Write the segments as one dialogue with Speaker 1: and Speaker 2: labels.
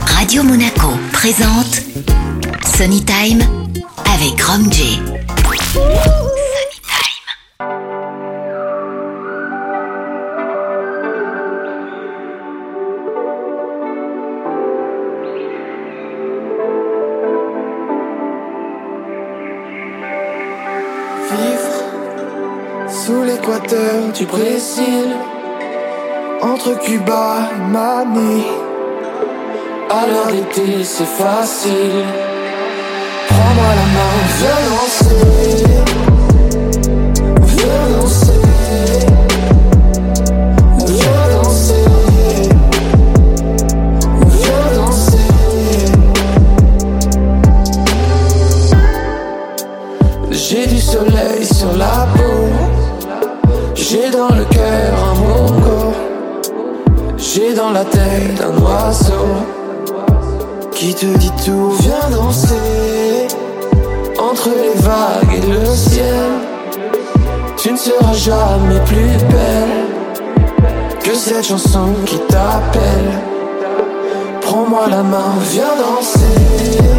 Speaker 1: Radio Monaco présente Sunny Time avec Rom J.
Speaker 2: sous l'équateur du Brésil, entre Cuba et Mani. L'heure d'été, c'est facile. Prends-moi la main, viens danser. Te tout, viens danser entre les vagues et le ciel. Tu ne seras jamais plus belle que cette chanson qui t'appelle. Prends-moi la main, viens danser,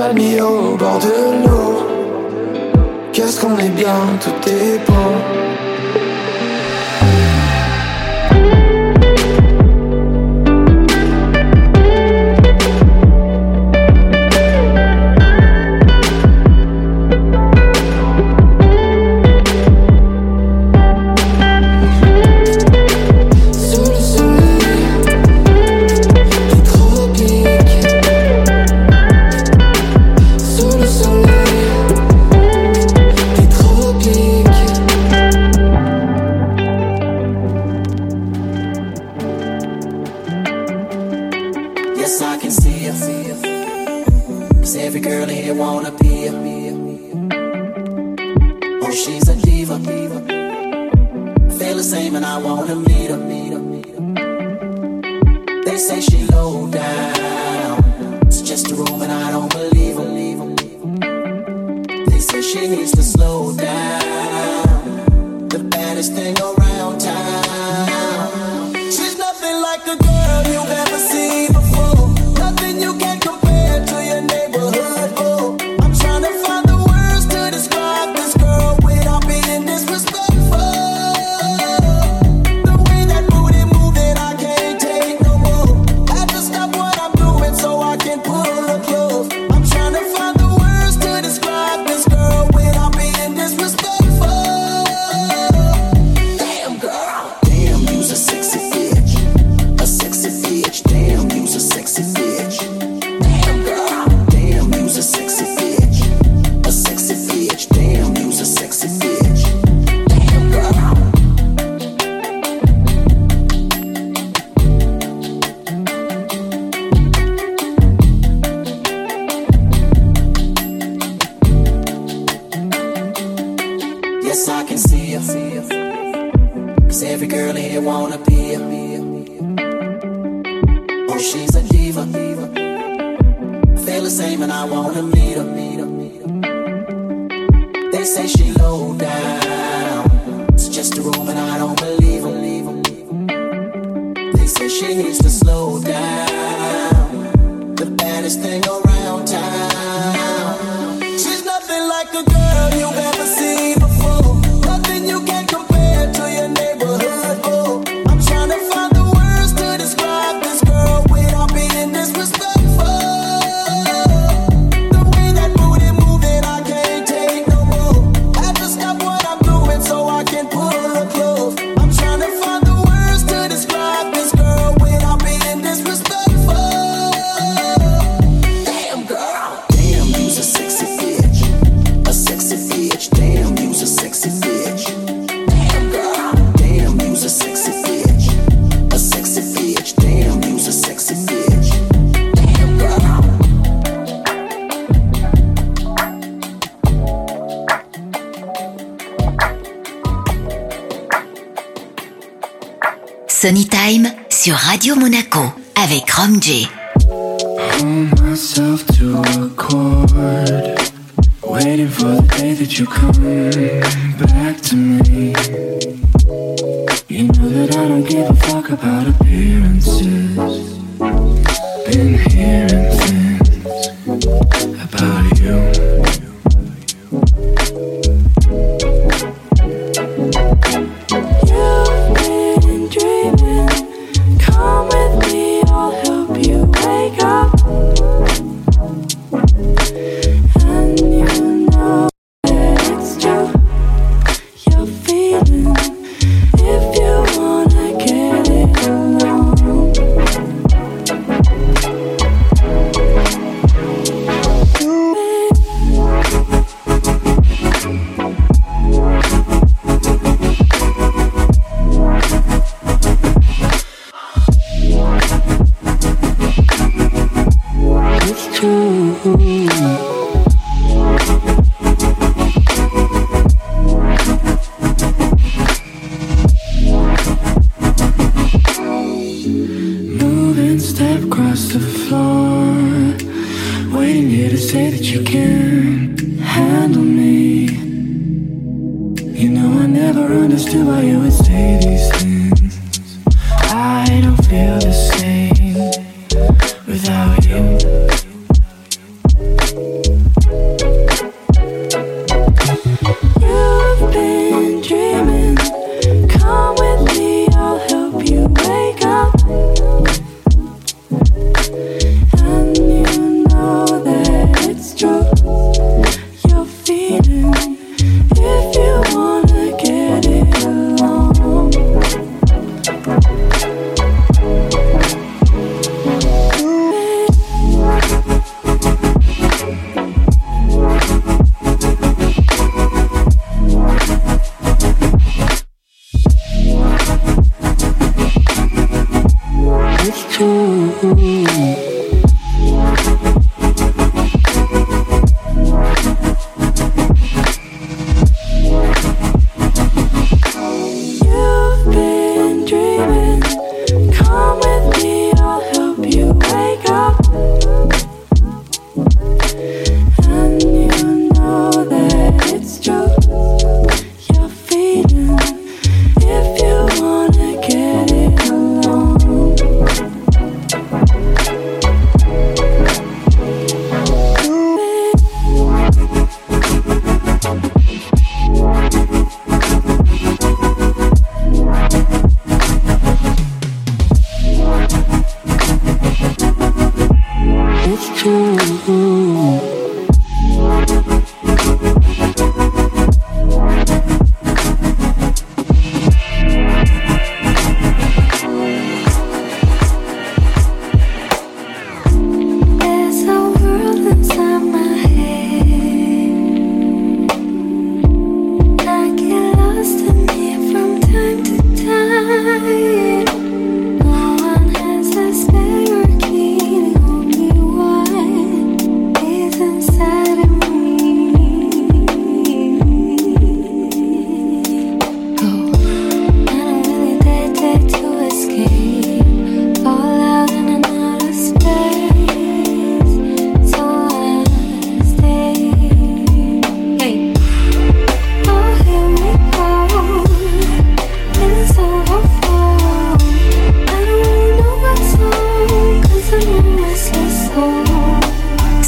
Speaker 2: palmier au bord de l'eau. Qu'est-ce qu'on est bien, tout est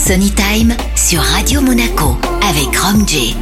Speaker 3: Sony Time sur Radio Monaco avec Rom J.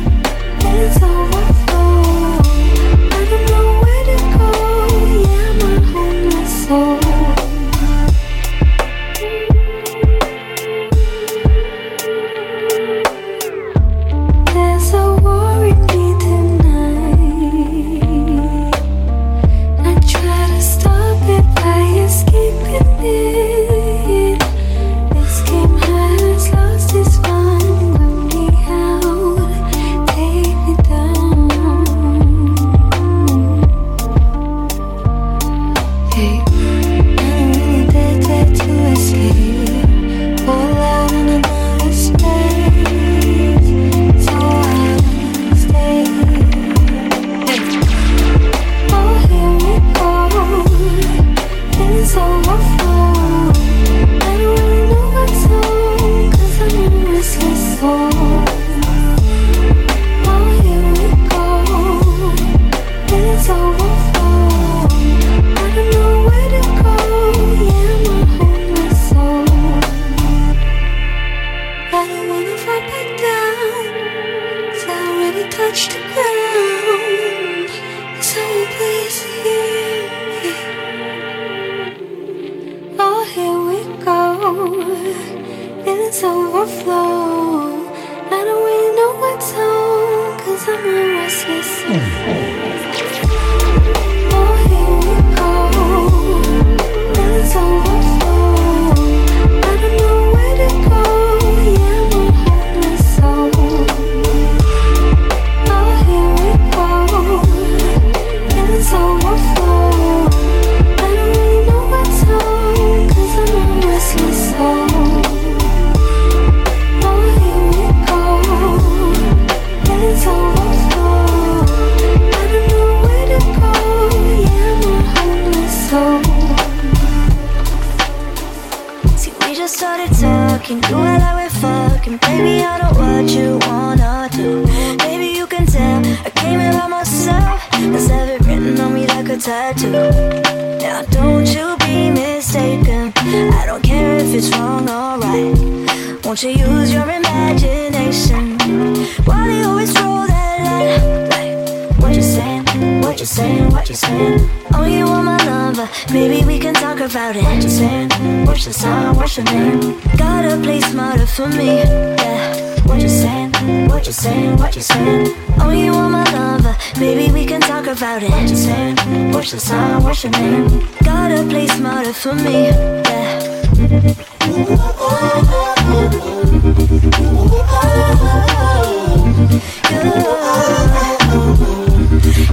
Speaker 4: name? Gotta play smarter for me. Yeah. What you saying? What you saying? What you saying? Oh, you want my lover? Maybe we can talk about it. What you saying? What's your sign? What's your name? Gotta play smarter for me. Yeah.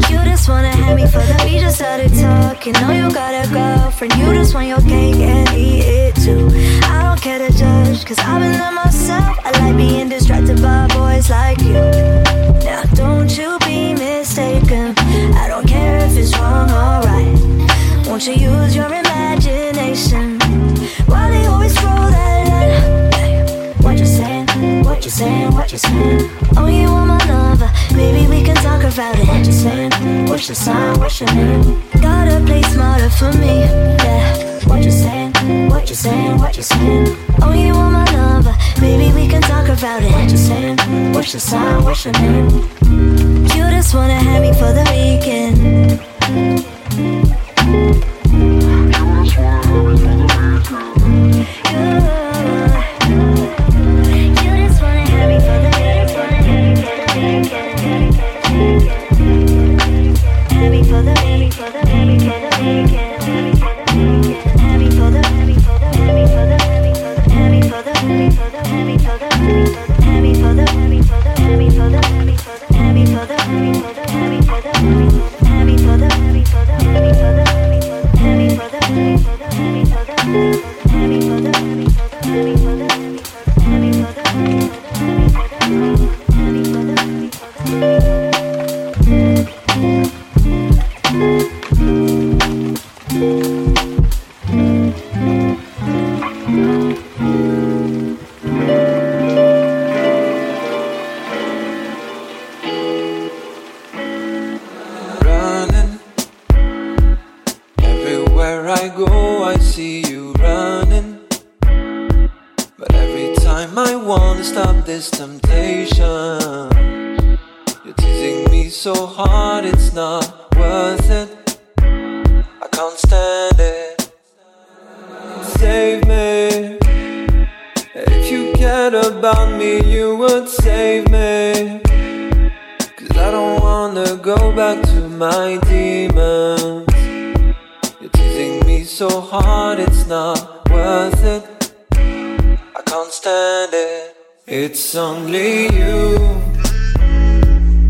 Speaker 4: You just wanna have me for the we just started talking. Know you got a girlfriend, you just want your cake you saying? Oh, you want my lover? Maybe we can talk about it. What you saying? What's your sign? What's your name? You just wanna have me for the weekend.
Speaker 5: only you.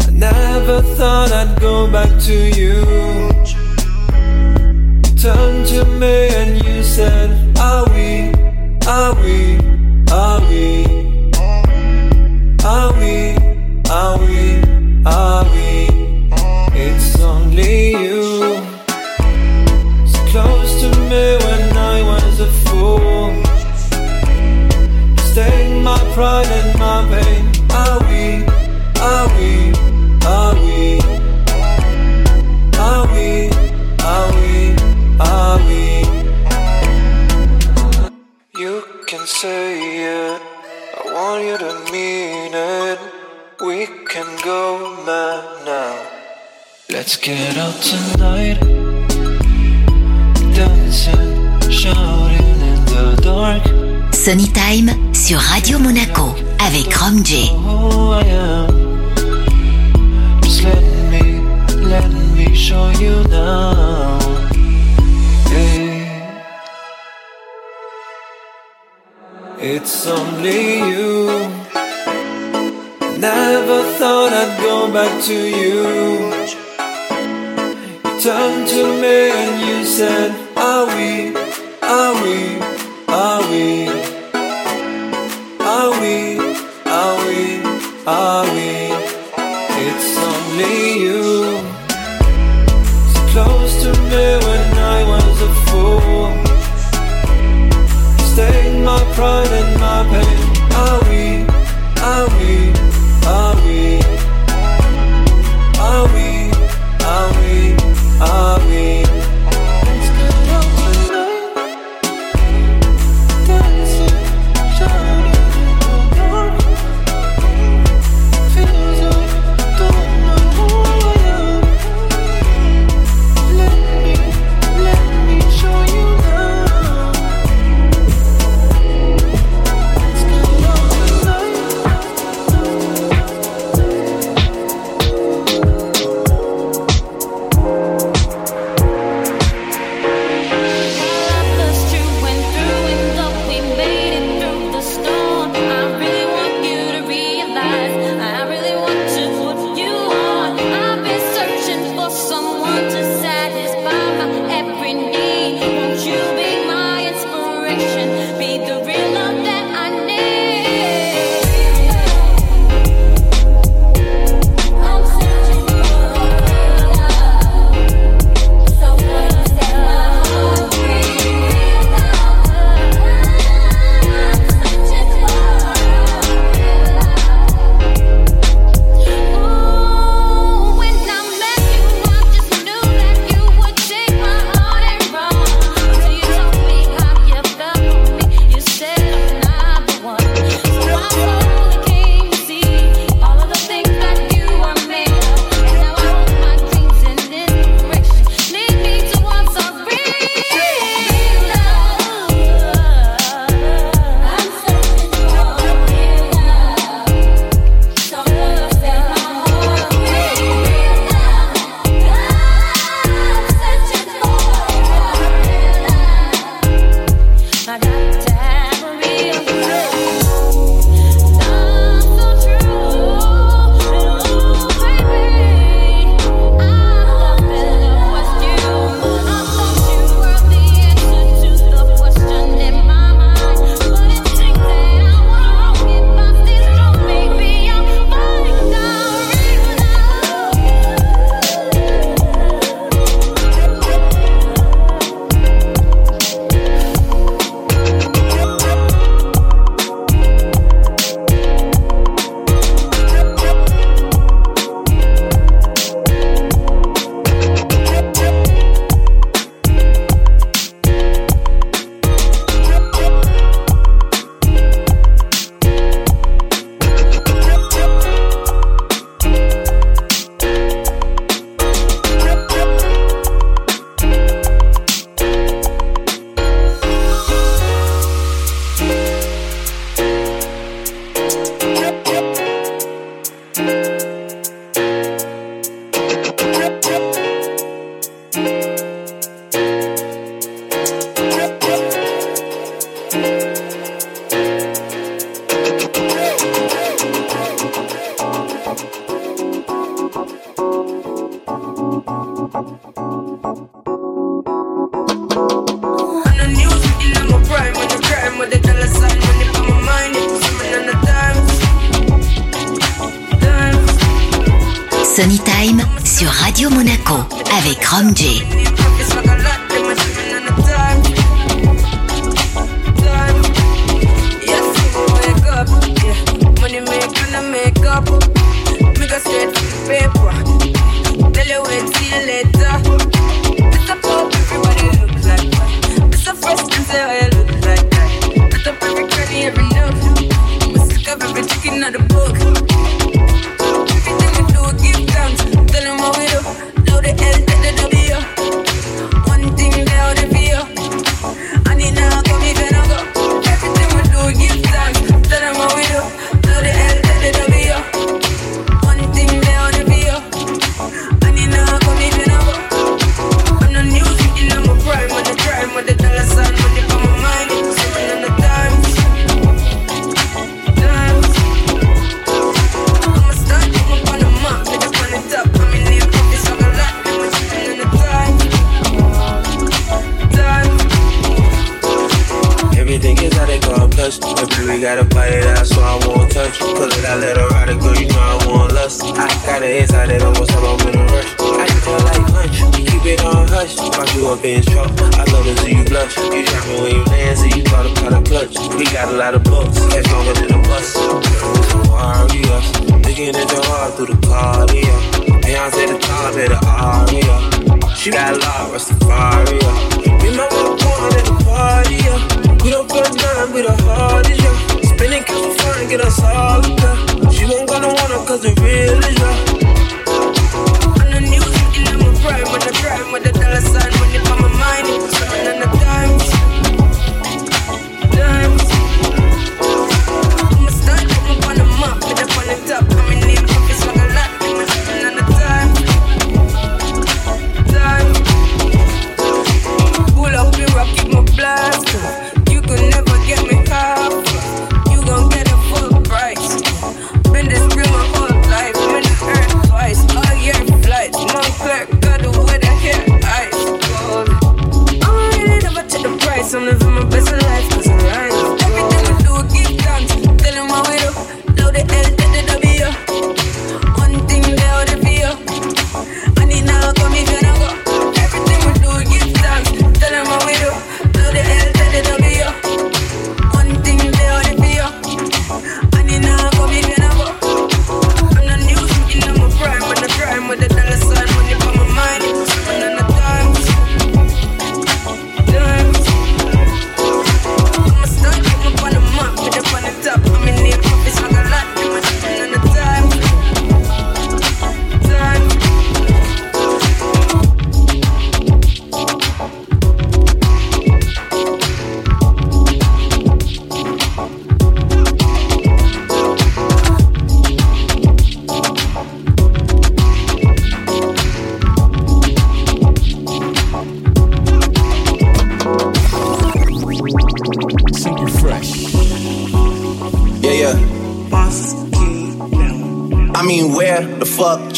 Speaker 5: I never thought I'd go back to you. You turned to me and you said, Are we, are we, are we, are we? get out tonight. Dancing, shouting in the dark.
Speaker 6: Sunny Time sur Radio Monaco avec Rom J.
Speaker 7: Oh, Just let me, let me show you now. Hey. It's only you. Never thought I'd go back to you. turned to me and you said, Are we, are we, are we,
Speaker 8: are we, are we, are we?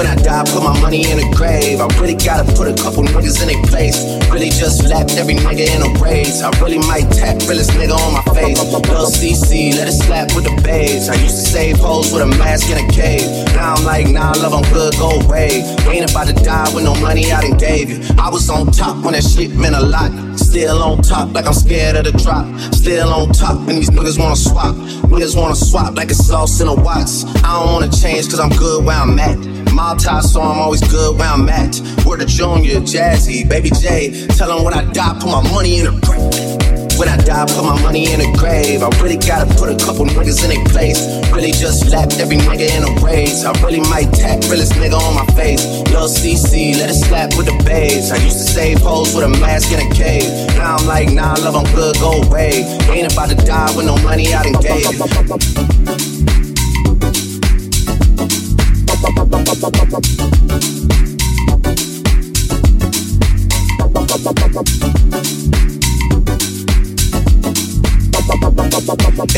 Speaker 2: When I die, put my money in the grave. I really gotta put a couple niggas in their place. Really just left every nigga in a race. I really might tap realest nigga on my face. Lil CC, let it slap with the babes. I used to save hoes with a mask in a cave. Now I'm like, nah, I love, I'm good, go away. Ain't about to die with no money I done gave you. I was on top when that shit meant a lot. Still on top, like I'm scared of the drop. Still on top, and these niggas wanna swap. Niggas wanna swap like it's sauce in a wax. I don't wanna change, cause I'm good where I'm at. Multi, so I'm always good where I'm at. Word the Junior, Jazzy, Baby J. Tell 'em when I die, put my money in a grave. When I die, put my money in a grave. I really gotta put a couple niggas in their place. Really just left every nigga in a race. I really might tap realest nigga on my face. Lil CC, let it slap with the babes. I used to save hoes with a mask in a cave. Now I'm like, nah, love, I'm good, go away. Ain't about to die with no money I done gave. In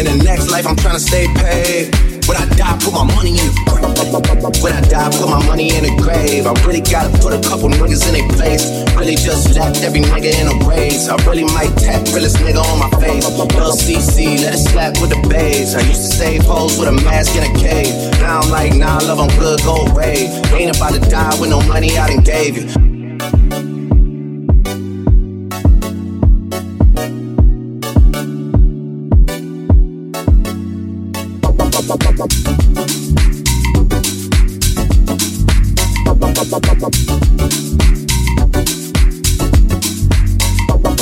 Speaker 2: the next life, I'm trying to stay paid. When I die, put my money in the grave. When I die, put my money in grave. I really gotta put a couple niggas in their place. Really just left every nigga in a race. I really might tap realest nigga on my face. Lil CC, let it slap with the babes. I used to save hoes with a mask in a cave. Now I'm like, nah, love, I'm good, go away. Ain't about to die with no money I done gave you.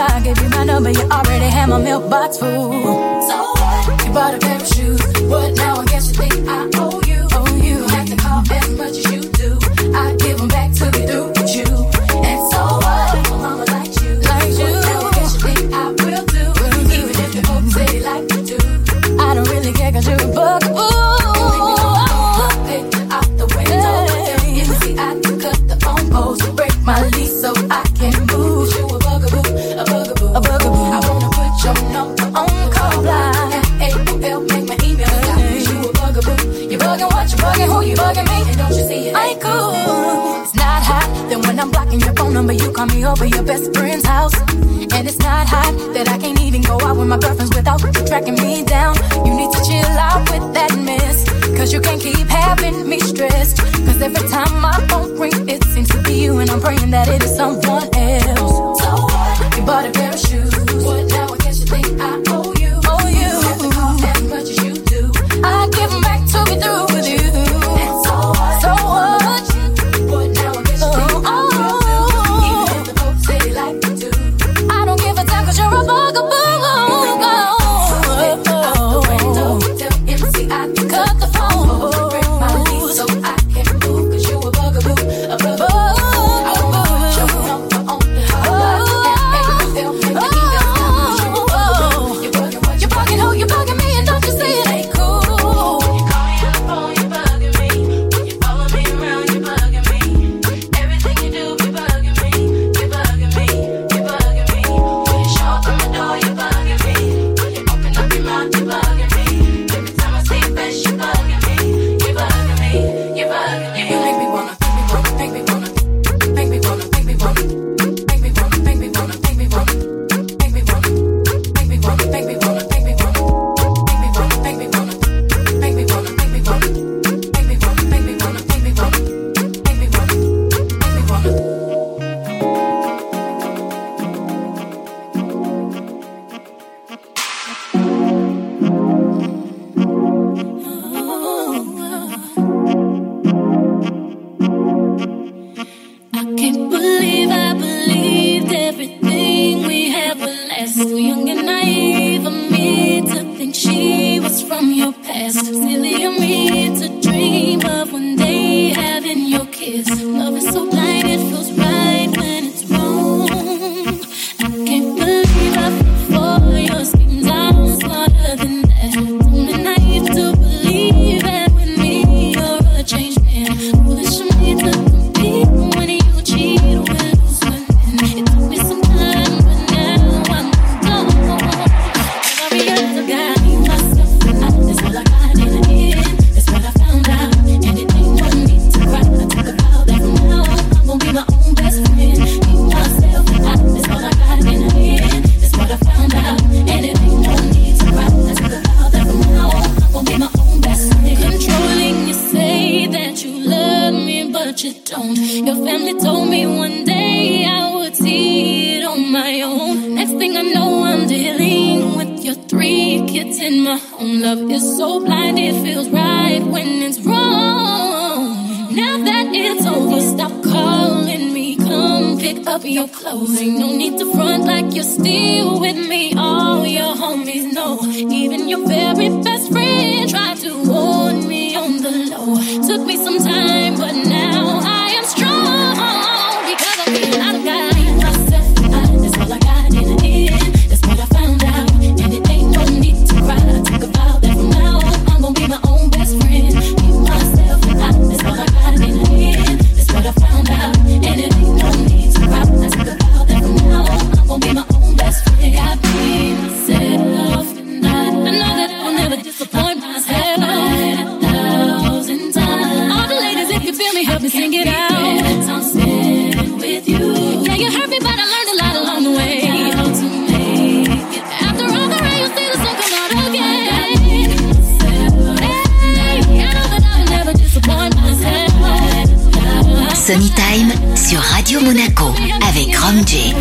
Speaker 9: I
Speaker 10: gave you my number, you already had my mailbox full.
Speaker 9: So what? You bought a pair of shoes. my
Speaker 10: preference without tracking me down.
Speaker 11: Sony Time
Speaker 1: sur
Speaker 4: Radio Monaco avec Rom J.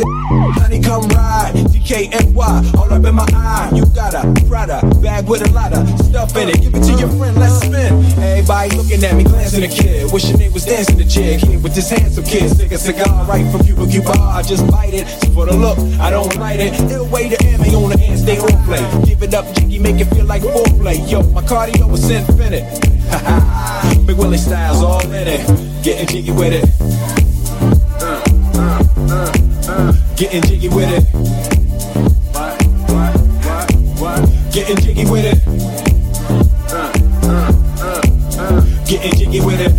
Speaker 12: it.
Speaker 13: Honey, come ride. DKNY, all up in my eye. You got a Prada bag with a lot of stuff in it. Give it to your friend, let's spin. Everybody looking at me, glancing a kid. Wish your name was dancing the jig. Here with this handsome kid. Stick a cigar right from Cuba Cuba. I just bite it. So for the look, I don't light it. Ill way to M on the hand, stay on play. Give it up, jiggy, make it feel like foreplay. Yo, my cardio is infinite. Ha ha, Big Willie Styles all in it. Getting jiggy with it. Getting jiggy with it. What, what, what? Getting jiggy with it. Uh, uh, uh. Getting jiggy with it.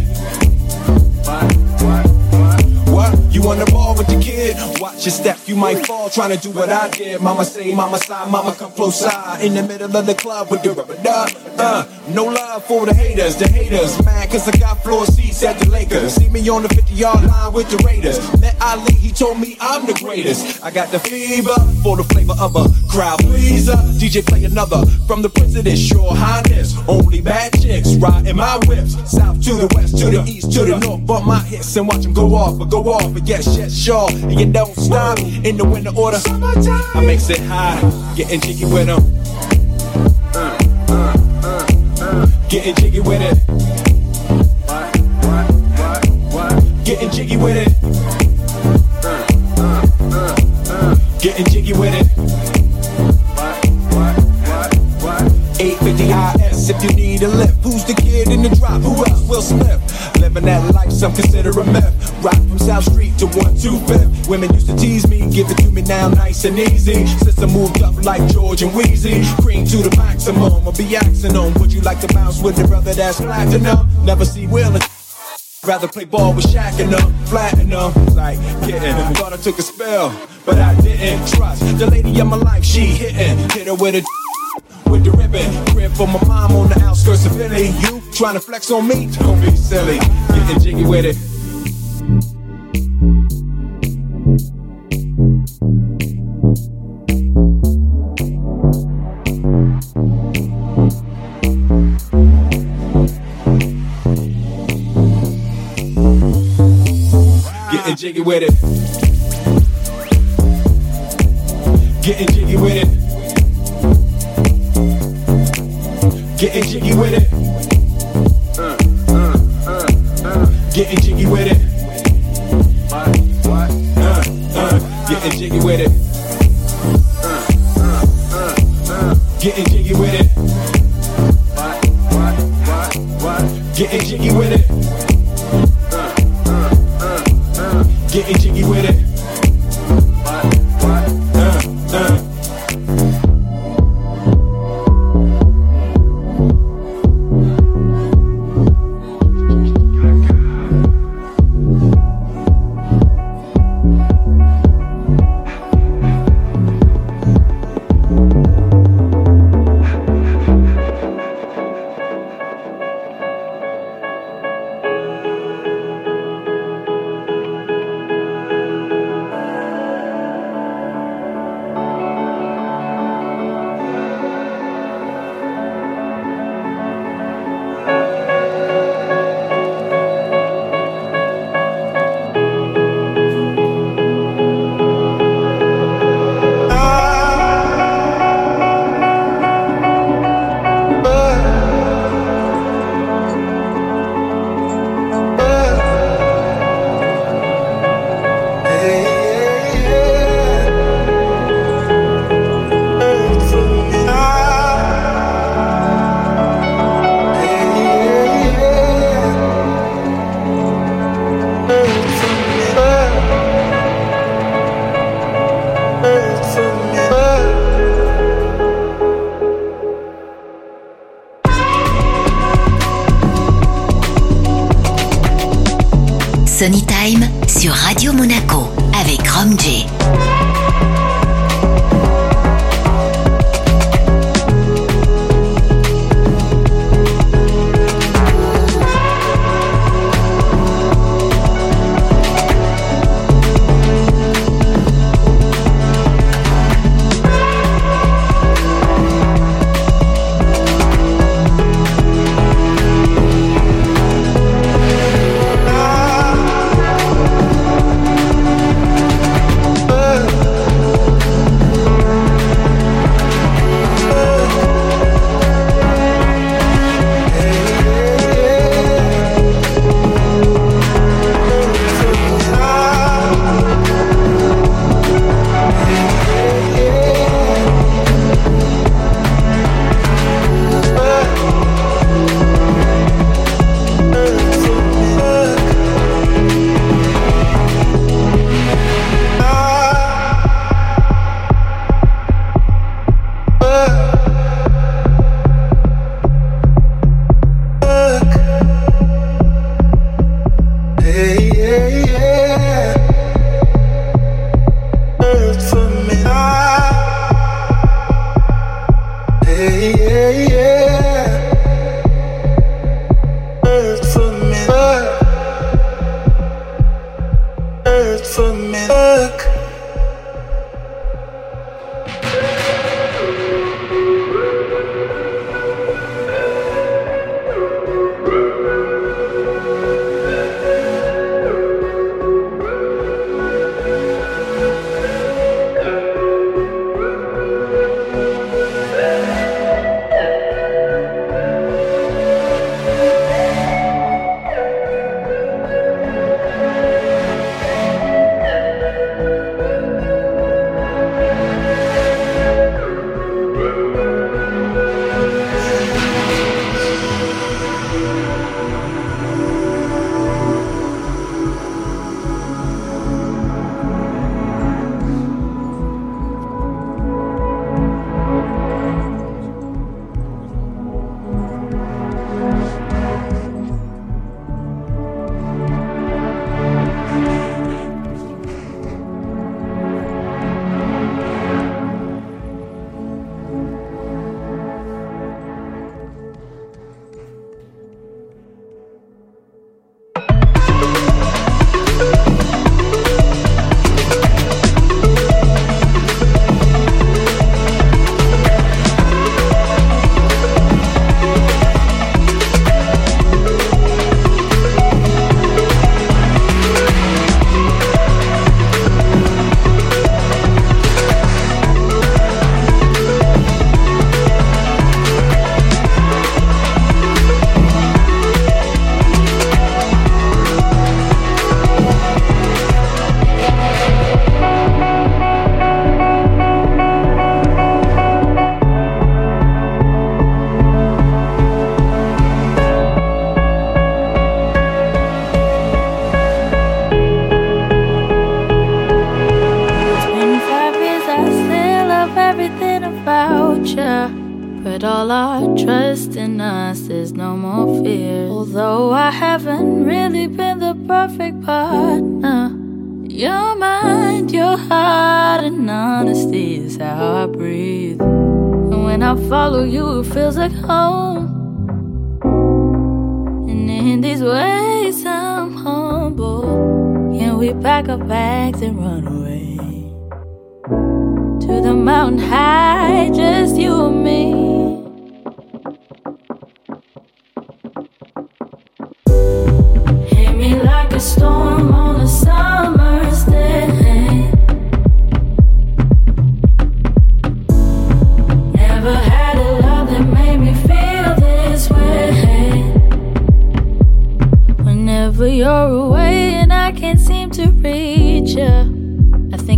Speaker 13: What? You on the ball with the kid? Watch your step, you might fall trying to do what I did. Mama say, mama side, mama come close side. In the middle of the club with the rubber duck. Uh, no love for the haters, the haters. Mad cause I got floor seats at the Lakers. See me on the 50 yard line with the Raiders. Met Ali, he told me I'm the greatest. I got the fever for the flavor of a crowd pleaser. DJ play another from the president, sure highness. Only bad chicks riding my whips. South to the west, to the east, to the north. Bump my hits and watch them go off, but go off. But yes, yes, sure. And you don't stop in the winter order. I makes it high, getting jiggy with them. Getting jiggy with it. Getting jiggy with it. Getting jiggy with it. 850 IS if you need a lift. Who's the kid in the drop? Who else? Will Smith. Living that life, some consider a myth. South Street to 125th. Women used to tease me, give it to me now nice and easy. Since I moved up like George and Weezy. Cream to the maximum, I'll be axing on. Would you like to bounce with the brother that's platinum? Never see Will Rather play ball with Shaq and them, flatten them, like getting. Thought I took a spell, but I didn't trust the lady of my life. She hitting, hit her with a with the ribbon. Crib for my mom on the outskirts of Philly. You trying to flex on me? Don't be silly. Getting jiggy with it. Getting jiggy with it. Getting jiggy with it. Getting jiggy with it. Getting jiggy with it. Uh, uh, Getting jiggy with it. Getting jiggy with it.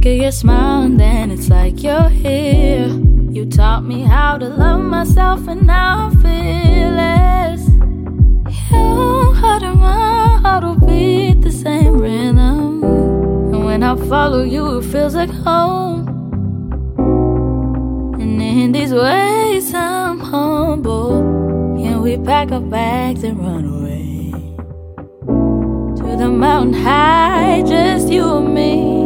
Speaker 14: Think of your smile and then it's like you're here. You taught me how to love myself and now I feel it. Your heart and will beat the same rhythm. And when I follow you, it feels like home. And in these ways, I'm humble. Can we pack our bags and run away? To the mountain high, just you and me.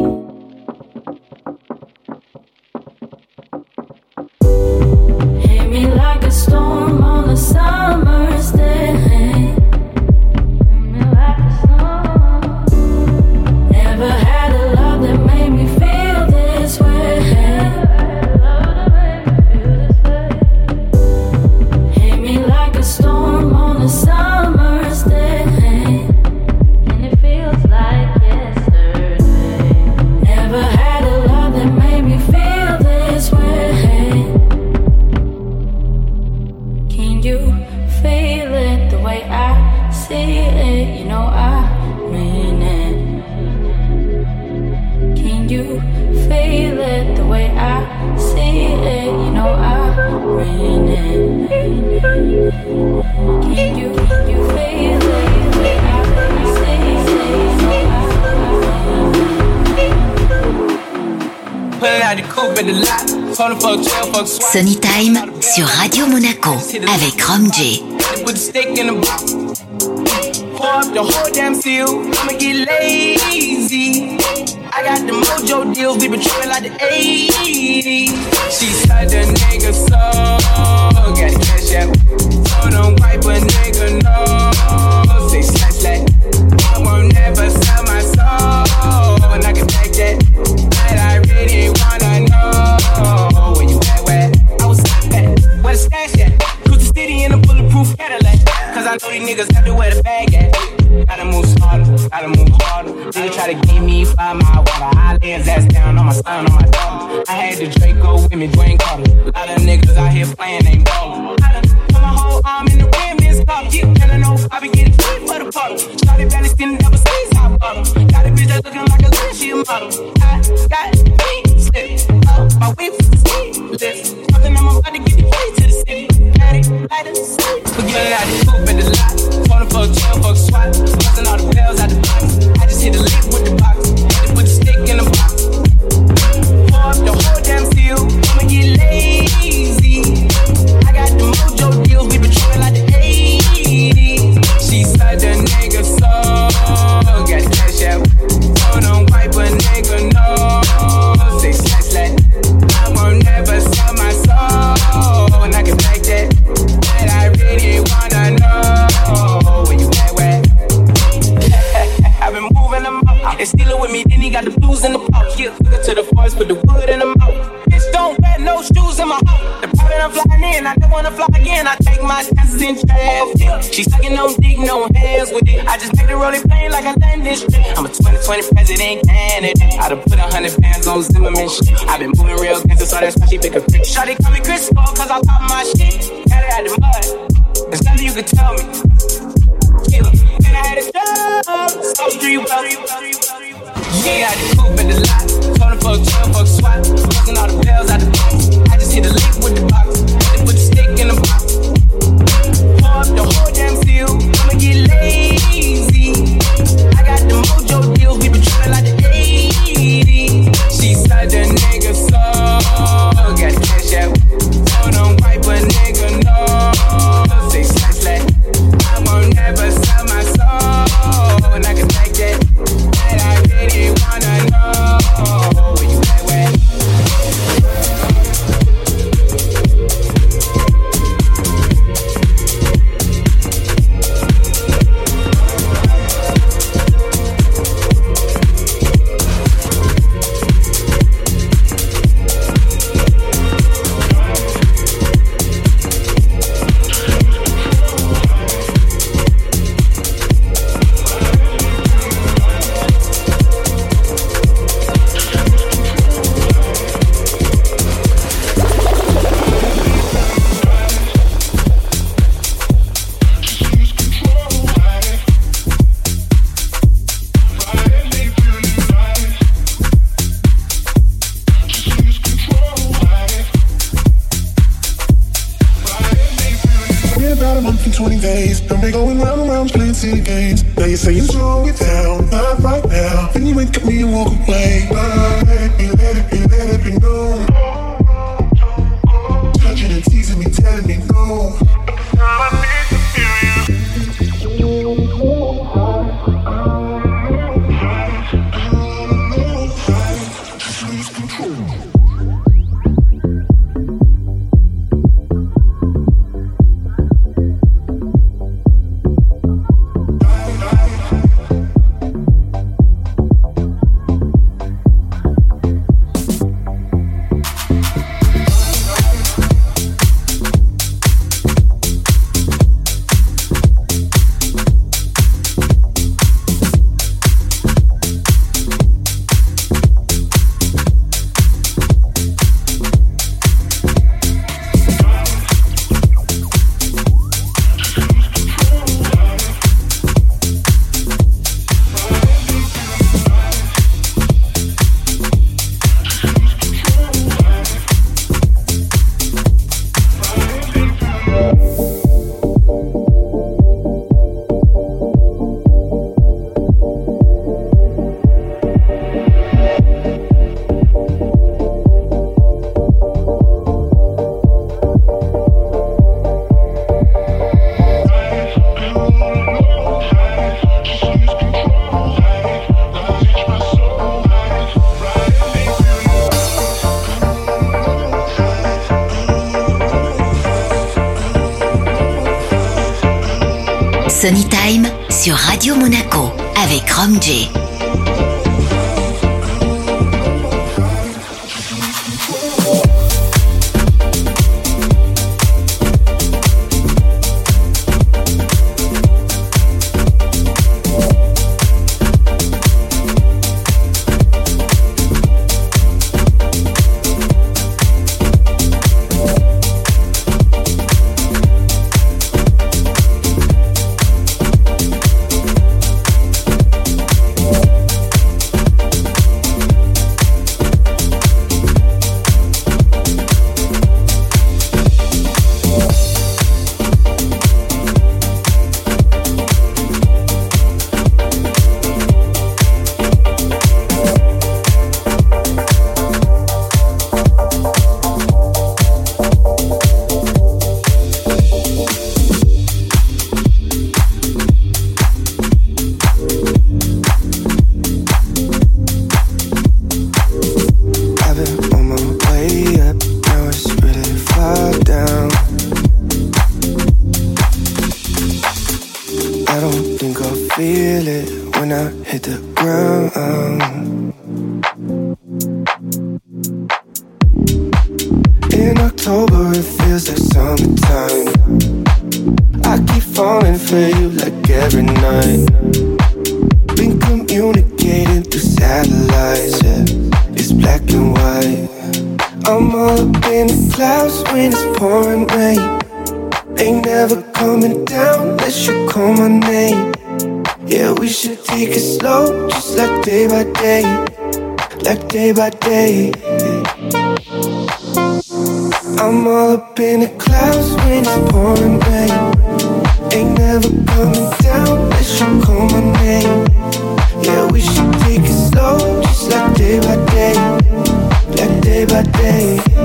Speaker 15: Put the stick in the box. Pour up the whole damn seal. I'ma get lazy. I got the mojo deals. We been like the 80s. She said the nigga so. Got cash out. Told him wipe a nigga no. I know these niggas got to wear the bag at. Gotta move smarter, gotta move harder. Nigga try to give me five mile water. I lay ass down on my son, on my daughter. I had the Draco with me, Dwayne Carter. A lot of niggas out here playing, ain't ballin'. I done whole arm in the rim, called yeah, and I know I be getting paid for the bottle. Started belly skin, never squeeze out bottle. Got a bitch that's looking like a little she a model. I got me slip up, oh, my whip sleeveless. Something I'm about to get the key to the city. Got it, light it, sleep. Forget out the lot. Him fuck 12, fuck swat. Bustin' all the bells out the box. I just hit the lick with the box. Took it to the forest, put the wood in the mouth. Bitch, don't wear no shoes in my house. The private I'm flying in, I don't wanna fly again. I take my chances in traffic. She sucking no dick, no hands with it. I just make the rolling plane like a landing strip. I'm a 2020 president candidate. I done put a hundred bands on Zimmerman shit. I've been moving real gangster, so that's why she pick a pick. Shawty call me Chris Paul, cause I pop my shit. Got it out the mud. There's nothing you can tell me. Killer. Then I had a job. So you well? Yeah, I coupe at the lot. Told him fuck 12, fuck swat. Bustin' all the bells. I just hit the lick with the box. Then put the stick in the box. Pour up the whole damn seal. I'ma get lazy.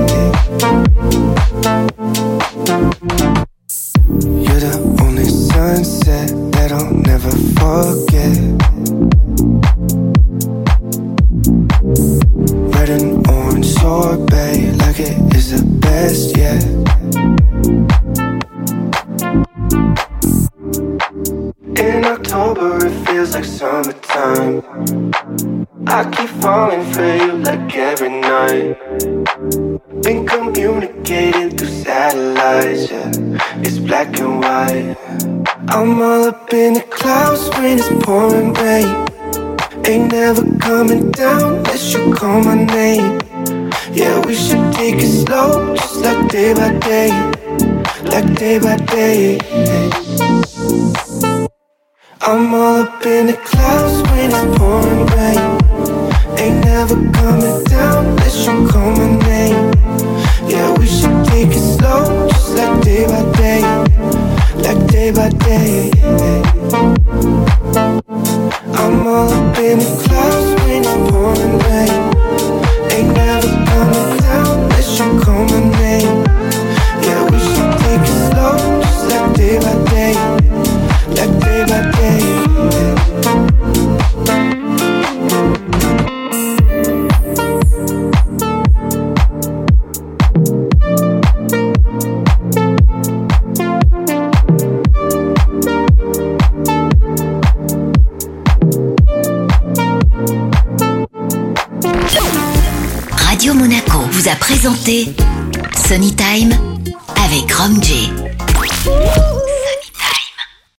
Speaker 16: Yeah.